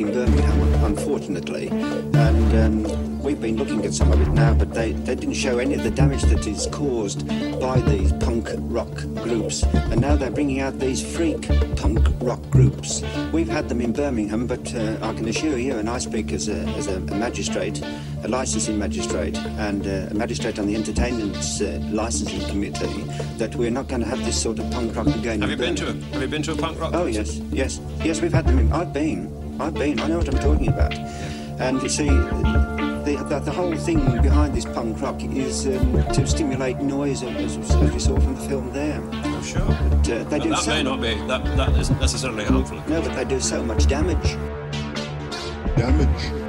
in Birmingham, unfortunately, and um, we've been looking at some of it now, but they, they didn't show any of the damage that is caused by these punk rock groups. And now they're bringing out these freak punk rock groups. We've had them in Birmingham, but uh, I can assure you, and I speak as a, as a, magistrate, a licensing magistrate, and uh, a magistrate on the entertainment uh, licensing committee, that we're not going to have this sort of punk rock again. Have you been to a, Have you been to a punk rock? Oh yes, yes, yes. We've had them. In, I've been. I've been. I know what I'm talking about. And you see, the, the, the whole thing behind this punk rock is um, to stimulate noise, as, as, we saw from the film there. Oh, sure. But, uh, they do that so may not be. That, that isn't necessarily harmful. No, but they do so much damage. Damage.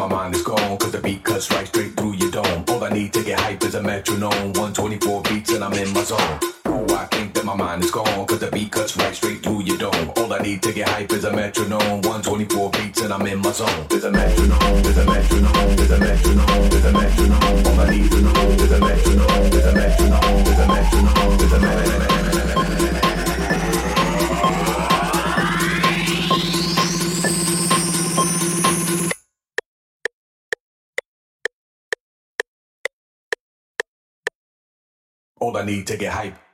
my mind is gone. Cause the beat cuts right straight through your dome. All I need to get hype is a metronome. 124 beats and I'm in my zone. Ooh, I think that my mind is gone. Cause the beat cuts right straight through your dome. All I need to get hype is a metronome. 124 beats and I'm in my zone. There's a metronome, there's a metronome, there's a metronome, there's a metronome. need to get hype.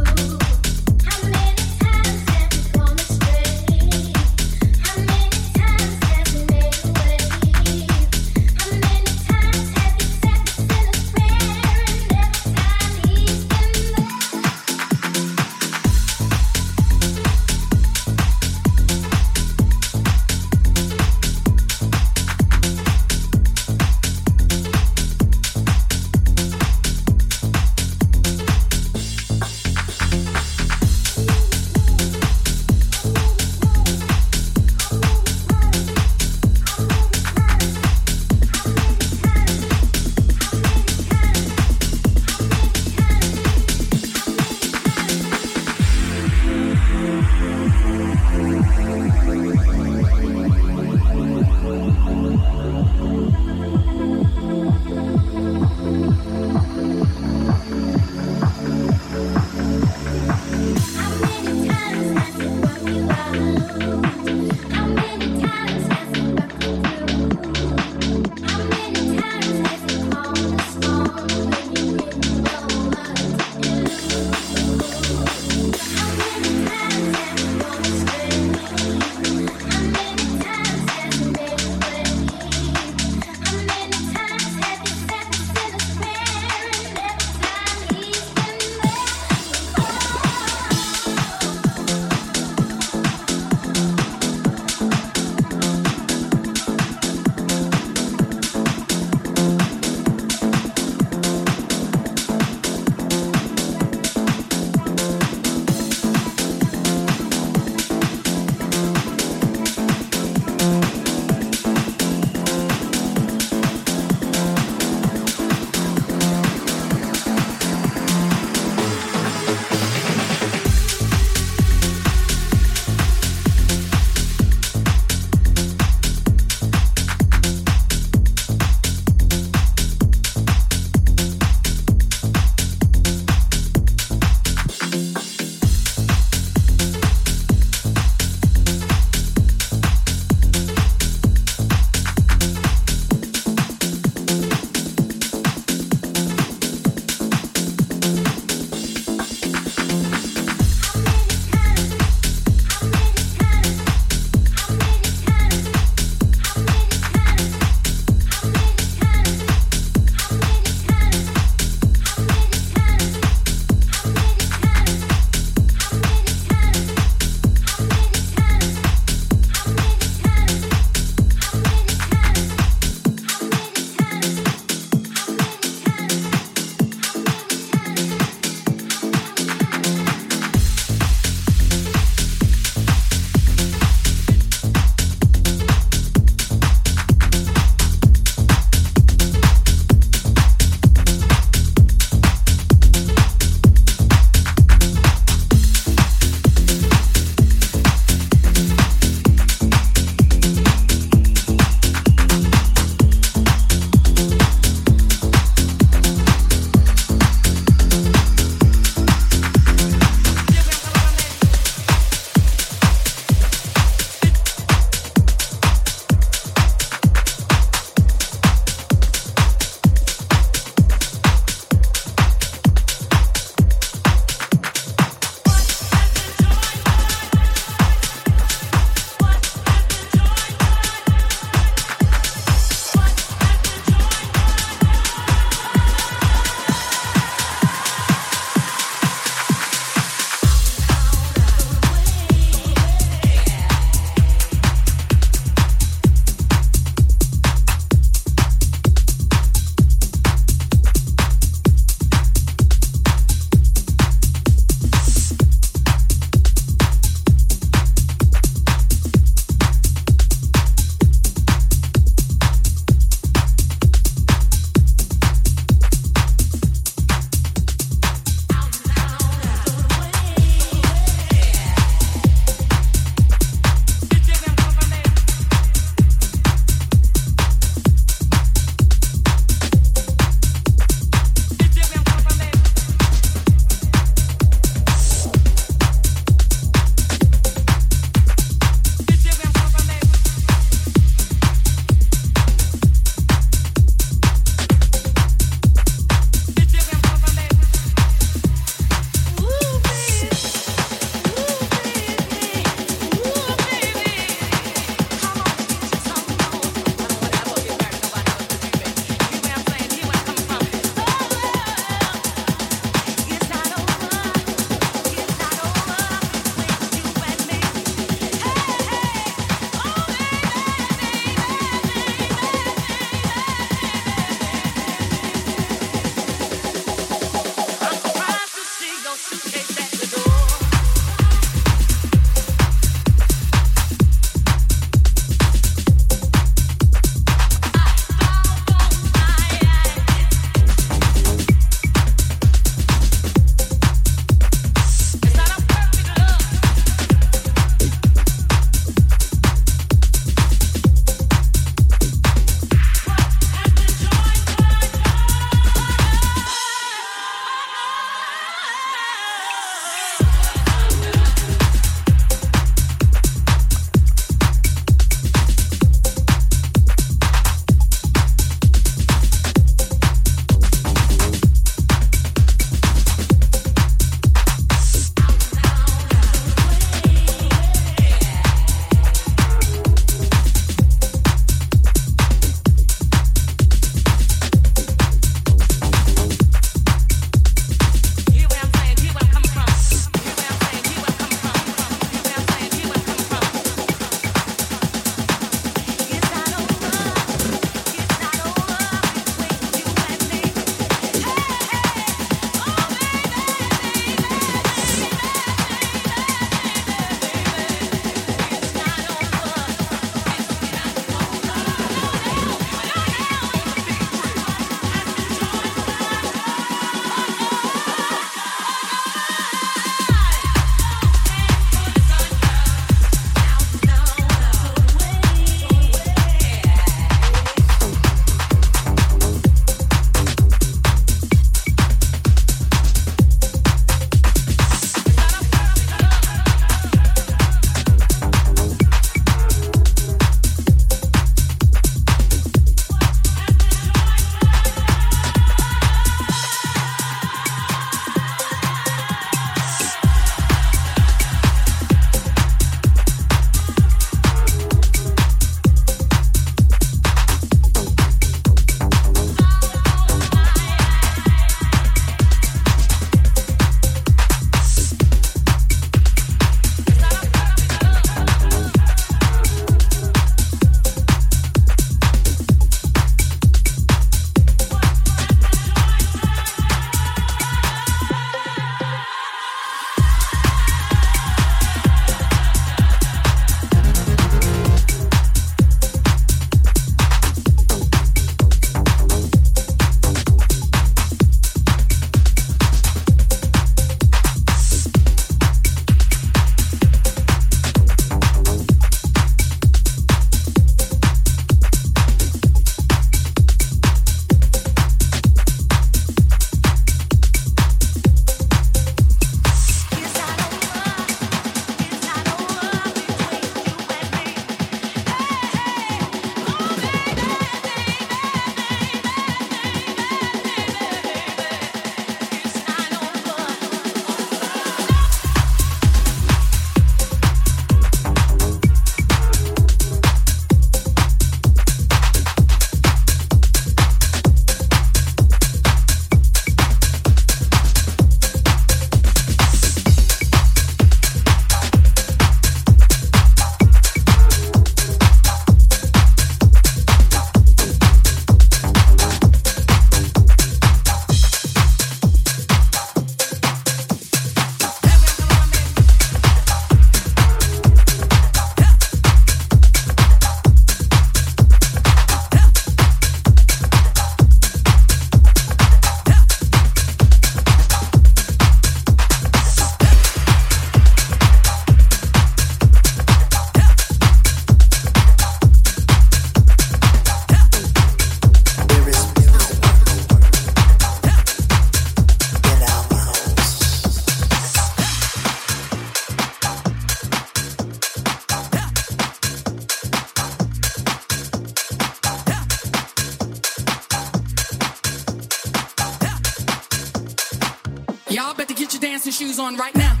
dancing shoes on right now.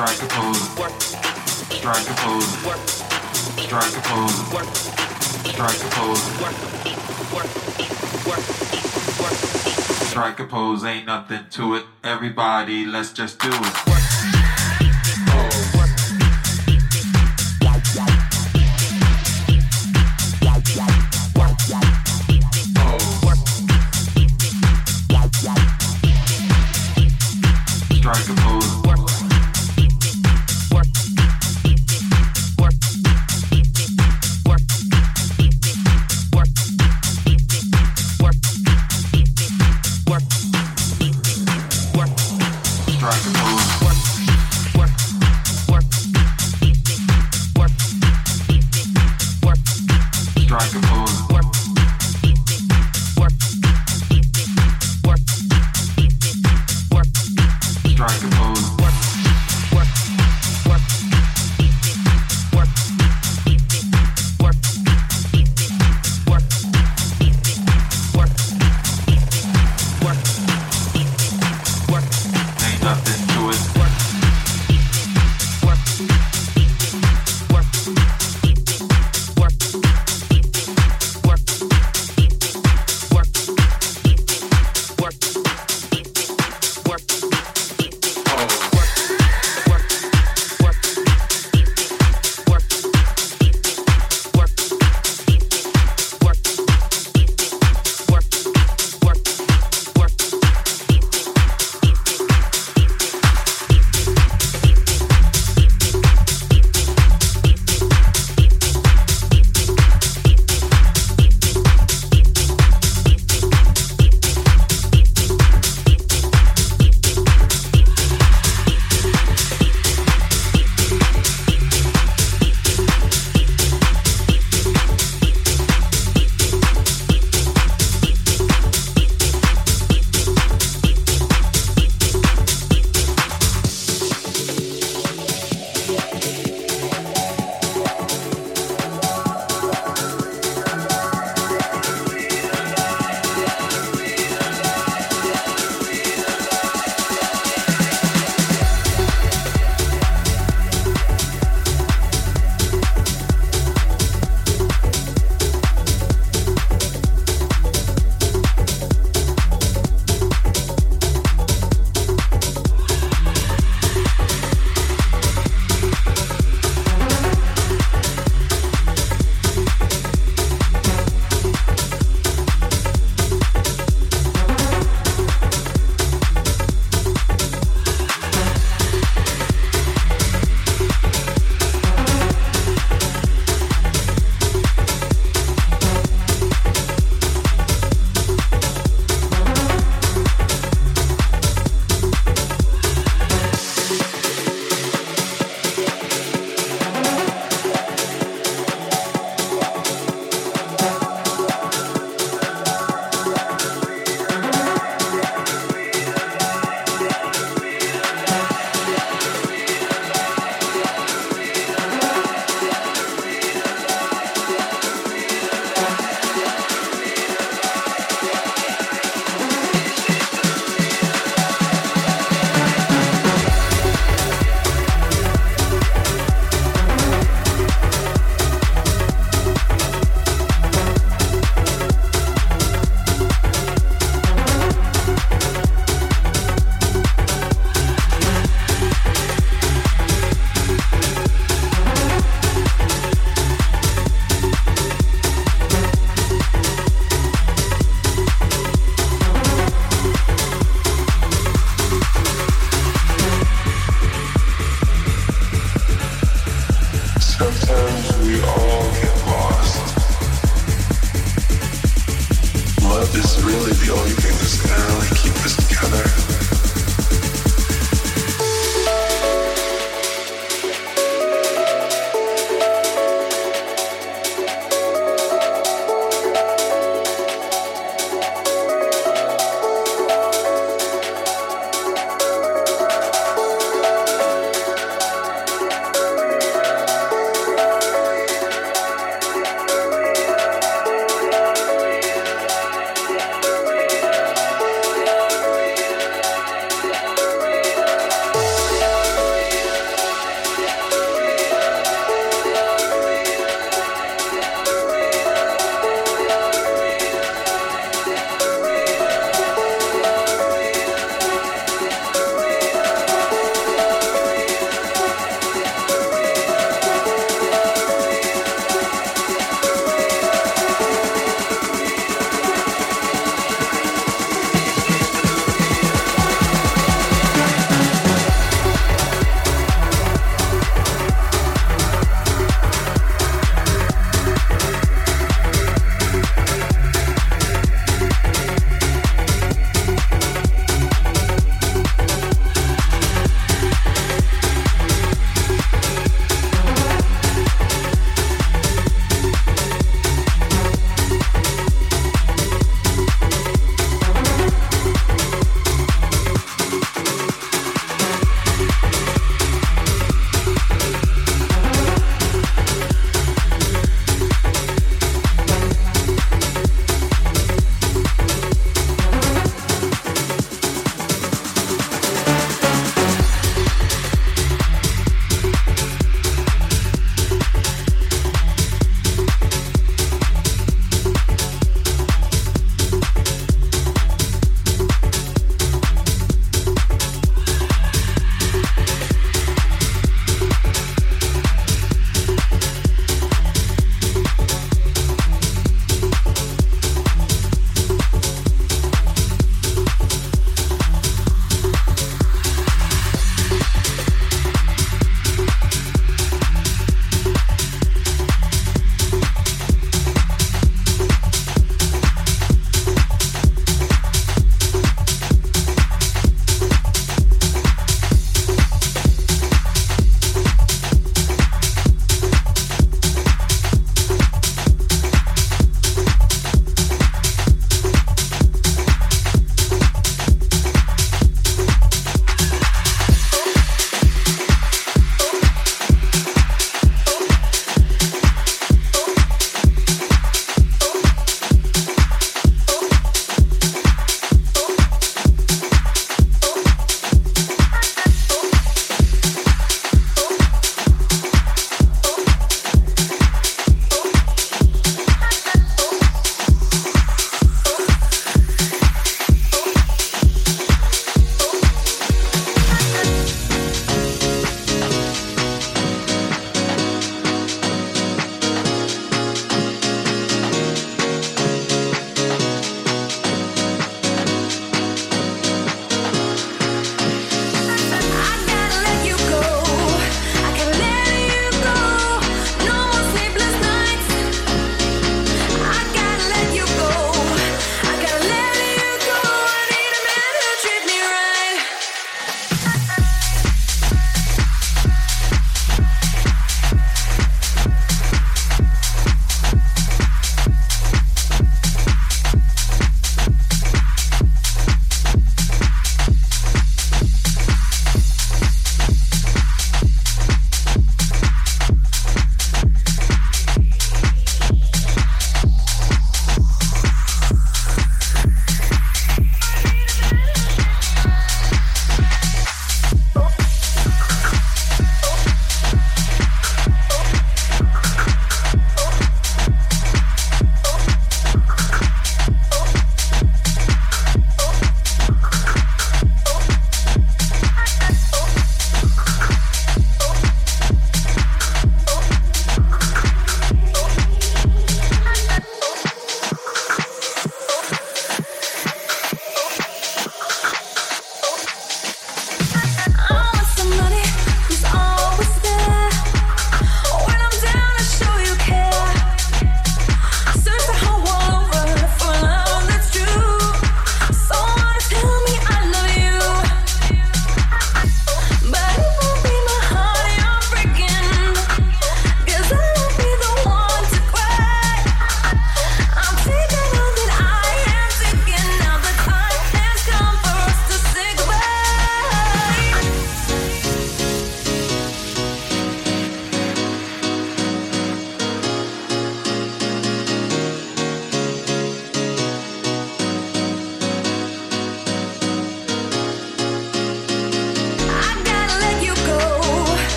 strike a pose, strike a pose, strike a pose, strike a pose, strike a pose, ain't nothing to it. Everybody, let's just do it.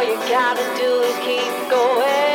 all you gotta do is keep going.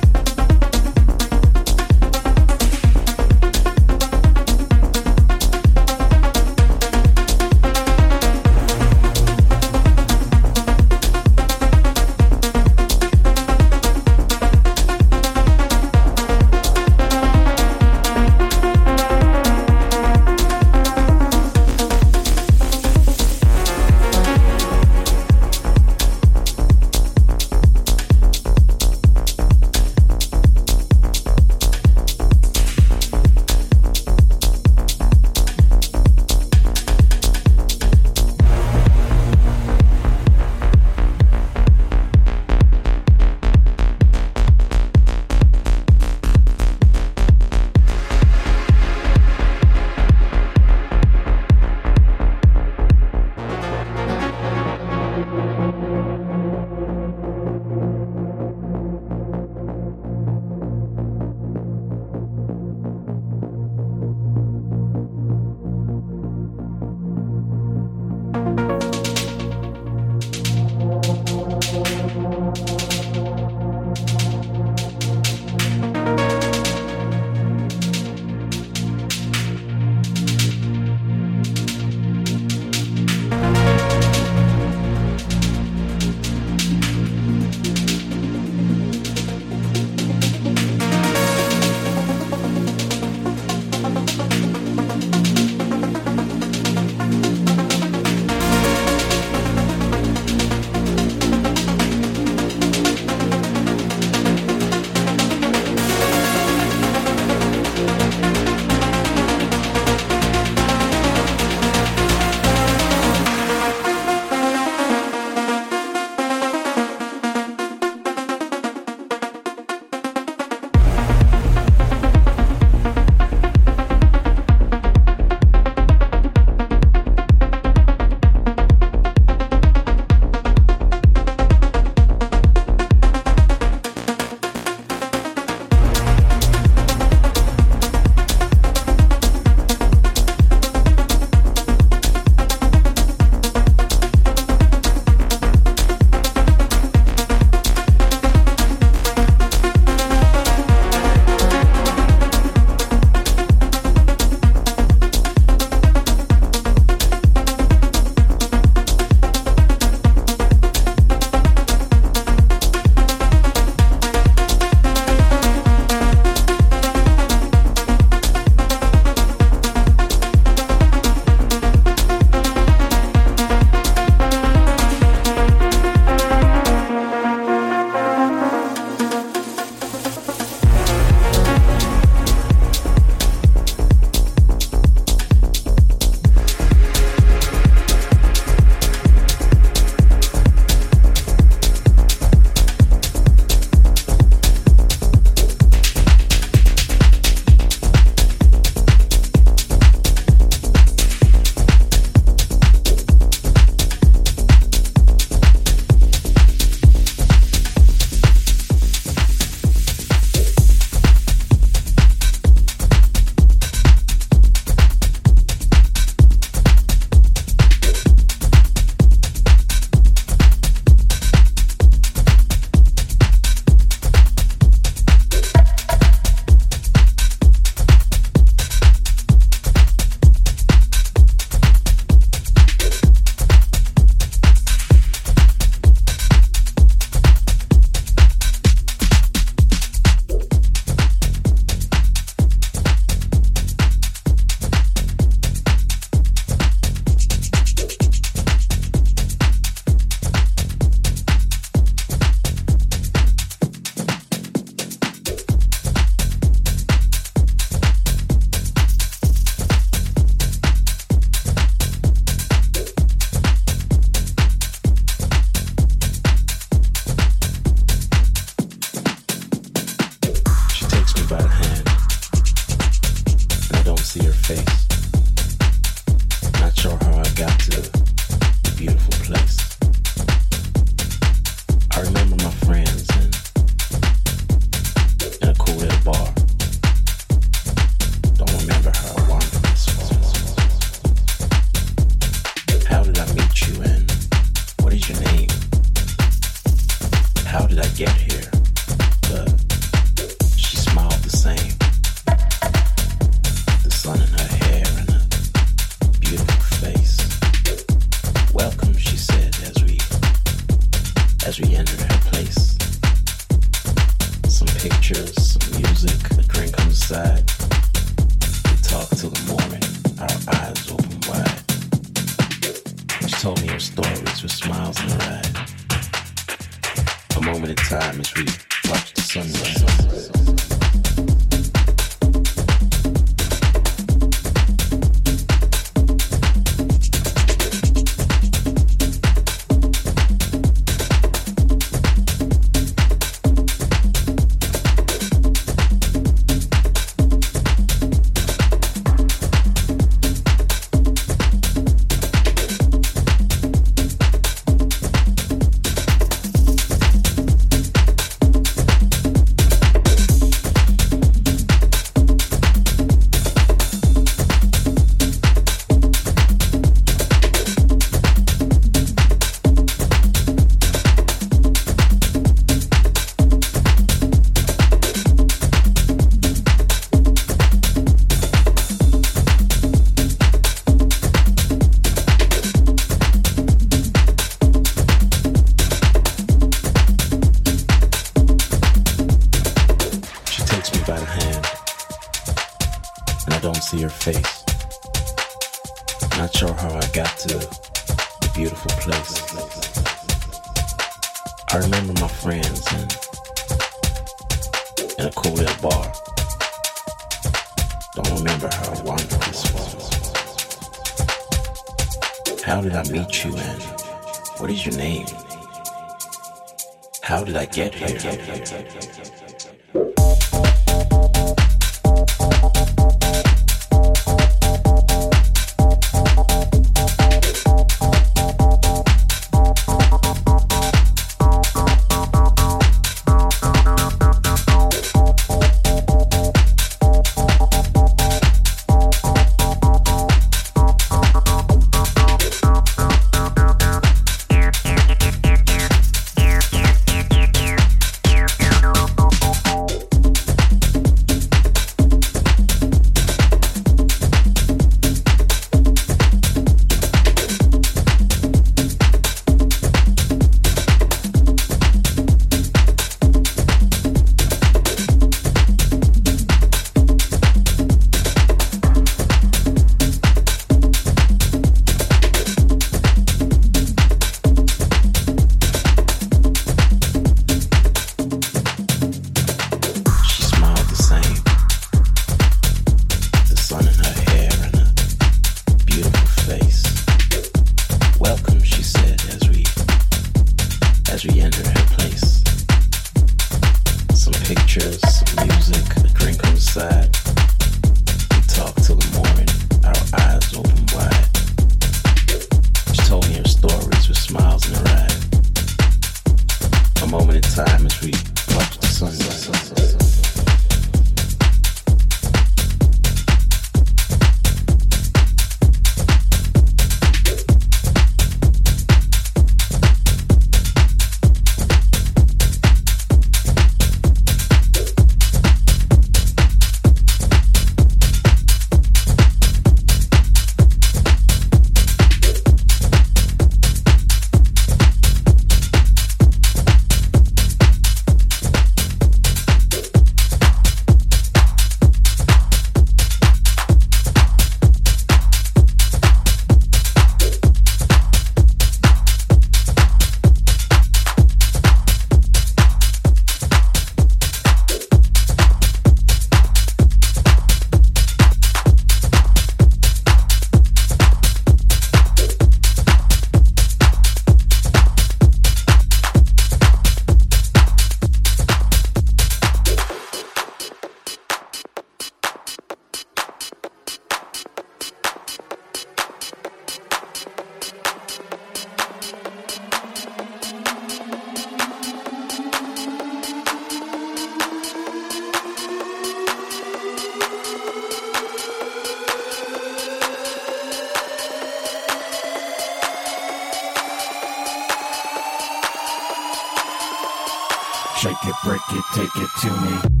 Shake it, break it, take it to me.